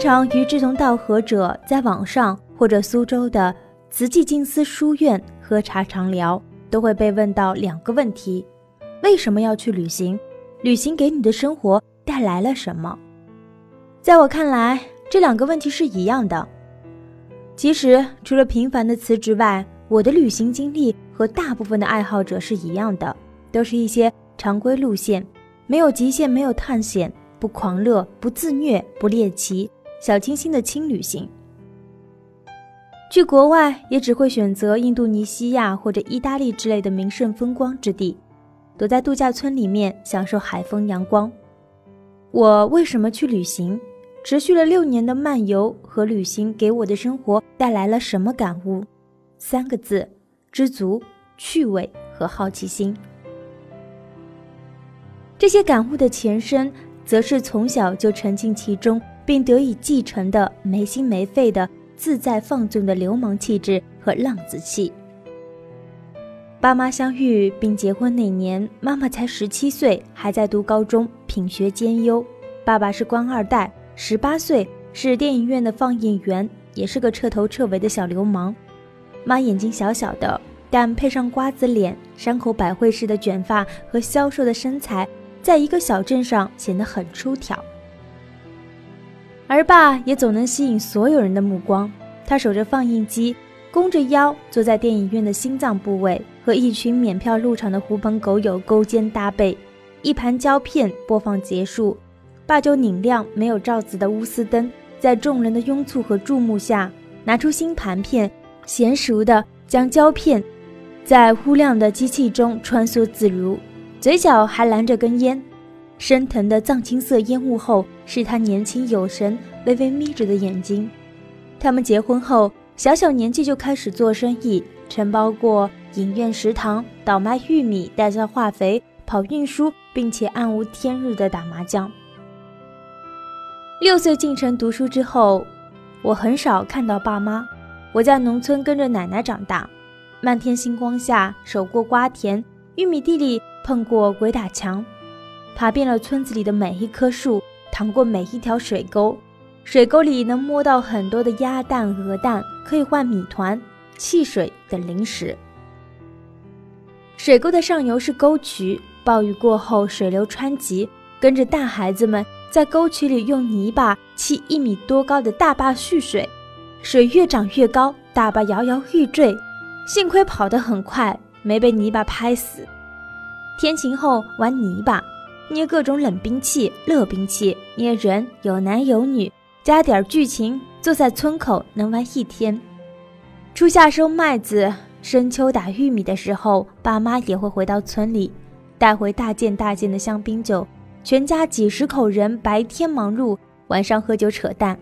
常与志同道合者在网上或者苏州的慈济静思书院喝茶常聊，都会被问到两个问题：为什么要去旅行？旅行给你的生活带来了什么？在我看来，这两个问题是一样的。其实，除了频繁的辞职外，我的旅行经历和大部分的爱好者是一样的，都是一些常规路线，没有极限，没有探险，不狂热，不自虐，不猎奇。小清新的轻旅行，去国外也只会选择印度尼西亚或者意大利之类的名胜风光之地，躲在度假村里面享受海风阳光。我为什么去旅行？持续了六年的漫游和旅行给我的生活带来了什么感悟？三个字：知足、趣味和好奇心。这些感悟的前身，则是从小就沉浸其中。并得以继承的没心没肺的自在放纵的流氓气质和浪子气。爸妈相遇并结婚那年，妈妈才十七岁，还在读高中，品学兼优。爸爸是官二代，十八岁是电影院的放映员，也是个彻头彻尾的小流氓。妈眼睛小小的，但配上瓜子脸、山口百惠式的卷发和消瘦的身材，在一个小镇上显得很出挑。而爸也总能吸引所有人的目光。他守着放映机，弓着腰坐在电影院的心脏部位，和一群免票入场的狐朋狗友勾肩搭背。一盘胶片播放结束，爸就拧亮没有罩子的钨丝灯，在众人的拥簇和注目下，拿出新盘片，娴熟地将胶片在忽亮的机器中穿梭自如，嘴角还拦着根烟。升腾的藏青色烟雾后，是他年轻有神、微微眯着的眼睛。他们结婚后，小小年纪就开始做生意，承包过影院食堂，倒卖玉米、代销化肥、跑运输，并且暗无天日的打麻将。六岁进城读书之后，我很少看到爸妈。我在农村跟着奶奶长大，漫天星光下守过瓜田，玉米地里碰过鬼打墙。爬遍了村子里的每一棵树，淌过每一条水沟，水沟里能摸到很多的鸭蛋、鹅蛋，可以换米团、汽水等零食。水沟的上游是沟渠，暴雨过后水流湍急，跟着大孩子们在沟渠里用泥巴砌一米多高的大坝蓄水，水越涨越高，大坝摇摇欲坠，幸亏跑得很快，没被泥巴拍死。天晴后玩泥巴。捏各种冷兵器、热兵器，捏人有男有女，加点剧情，坐在村口能玩一天。初夏收麦子，深秋打玉米的时候，爸妈也会回到村里，带回大件大件的香槟酒，全家几十口人白天忙碌，晚上喝酒扯淡。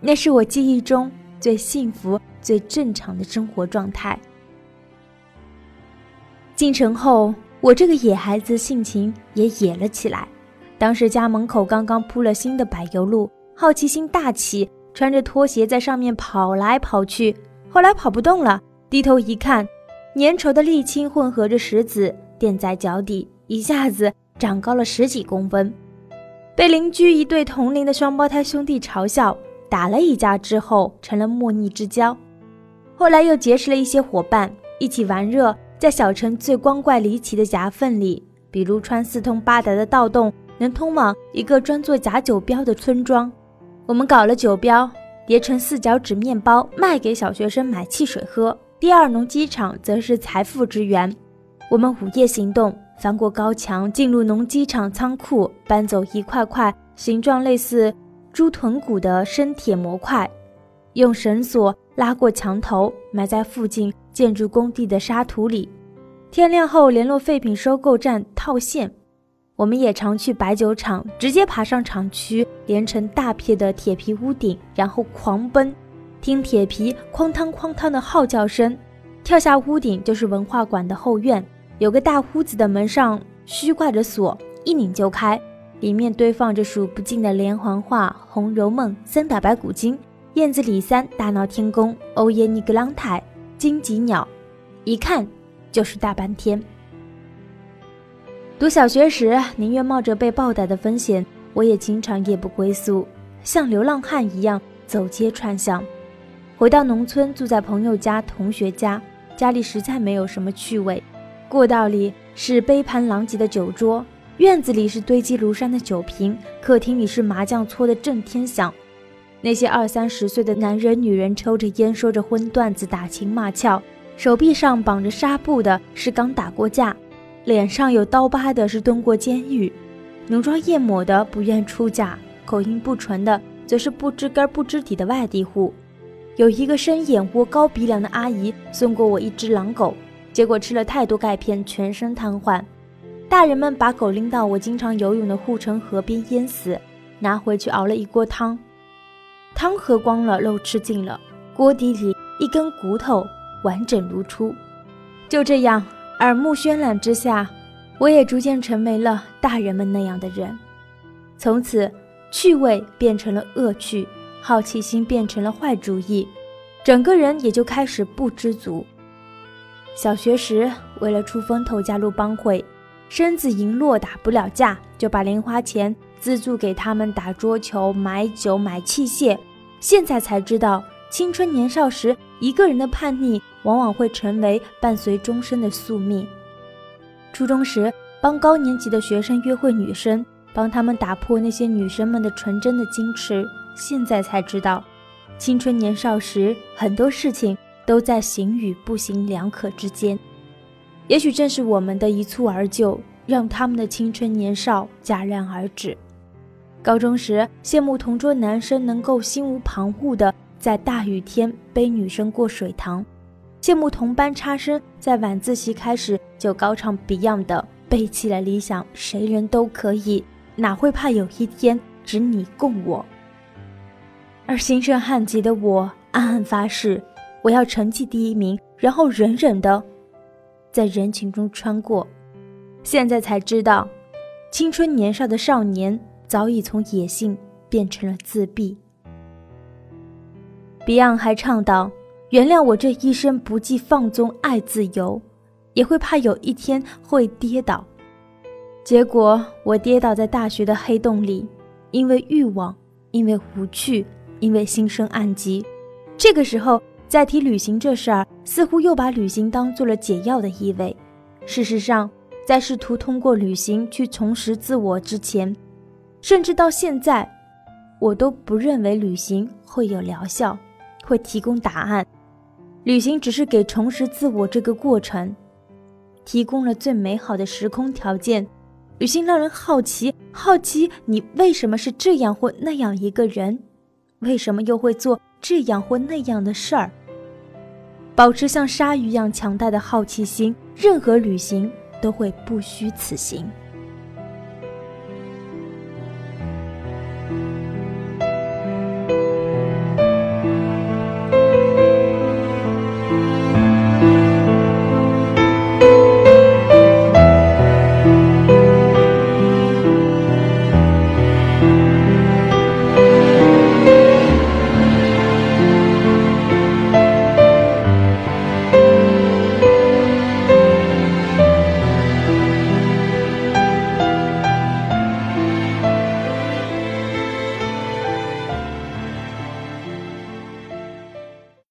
那是我记忆中最幸福、最正常的生活状态。进城后。我这个野孩子性情也野了起来。当时家门口刚刚铺了新的柏油路，好奇心大起，穿着拖鞋在上面跑来跑去。后来跑不动了，低头一看，粘稠的沥青混合着石子垫在脚底，一下子长高了十几公分。被邻居一对同龄的双胞胎兄弟嘲笑，打了一架之后成了莫逆之交。后来又结识了一些伙伴，一起玩热。在小城最光怪离奇的夹缝里，比如穿四通八达的盗洞，能通往一个专做假酒标的村庄。我们搞了酒标，叠成四角纸面包，卖给小学生买汽水喝。第二农机场则是财富之源。我们午夜行动，翻过高墙，进入农机场仓库，搬走一块块形状类似猪臀骨的生铁模块，用绳索拉过墙头，埋在附近。建筑工地的沙土里，天亮后联络废品收购站套现。我们也常去白酒厂，直接爬上厂区连成大片的铁皮屋顶，然后狂奔，听铁皮哐当哐当的号叫声。跳下屋顶就是文化馆的后院，有个大屋子的门上虚挂着锁，一拧就开，里面堆放着数不尽的连环画、《红楼梦》、三打白骨精、燕子李三、大闹天宫、欧耶尼格朗台。荆棘鸟，一看就是大半天。读小学时，宁愿冒着被暴打的风险，我也经常夜不归宿。像流浪汉一样走街串巷。回到农村，住在朋友家、同学家，家里实在没有什么趣味。过道里是杯盘狼藉的酒桌，院子里是堆积如山的酒瓶，客厅里是麻将搓得震天响。那些二三十岁的男人、女人抽着烟，说着荤段子，打情骂俏，手臂上绑着纱布的是刚打过架，脸上有刀疤的是蹲过监狱，浓妆艳抹的不愿出嫁，口音不纯的则是不知根不知底的外地户。有一个深眼窝、高鼻梁的阿姨送过我一只狼狗，结果吃了太多钙片，全身瘫痪。大人们把狗拎到我经常游泳的护城河边淹死，拿回去熬了一锅汤，汤喝光了，肉吃尽了，锅底里一根骨头完整如初。就这样，耳目渲染之下，我也逐渐成为了大人们那样的人。从此，趣味变成了恶趣。好奇心变成了坏主意，整个人也就开始不知足。小学时，为了出风头加入帮会，身子羸弱打不了架，就把零花钱资助给他们打桌球、买酒、买器械。现在才知道，青春年少时一个人的叛逆，往往会成为伴随终身的宿命。初中时，帮高年级的学生约会女生，帮他们打破那些女生们的纯真的矜持。现在才知道，青春年少时很多事情都在行与不行两可之间。也许正是我们的一蹴而就，让他们的青春年少戛然而止。高中时羡慕同桌男生能够心无旁骛的在大雨天背女生过水塘，羡慕同班差生在晚自习开始就高唱 Beyond 的背弃了理想，谁人都可以，哪会怕有一天只你共我。而心生旱疾的我，暗暗发誓，我要成绩第一名，然后忍忍的在人群中穿过。现在才知道，青春年少的少年早已从野性变成了自闭。Beyond 还唱道：“原谅我这一生不计放纵爱自由，也会怕有一天会跌倒。”结果我跌倒在大学的黑洞里，因为欲望，因为无趣。因为心生暗疾，这个时候再提旅行这事儿，似乎又把旅行当做了解药的意味。事实上，在试图通过旅行去重拾自我之前，甚至到现在，我都不认为旅行会有疗效，会提供答案。旅行只是给重拾自我这个过程提供了最美好的时空条件。旅行让人好奇，好奇你为什么是这样或那样一个人。为什么又会做这样或那样的事儿？保持像鲨鱼一样强大的好奇心，任何旅行都会不虚此行。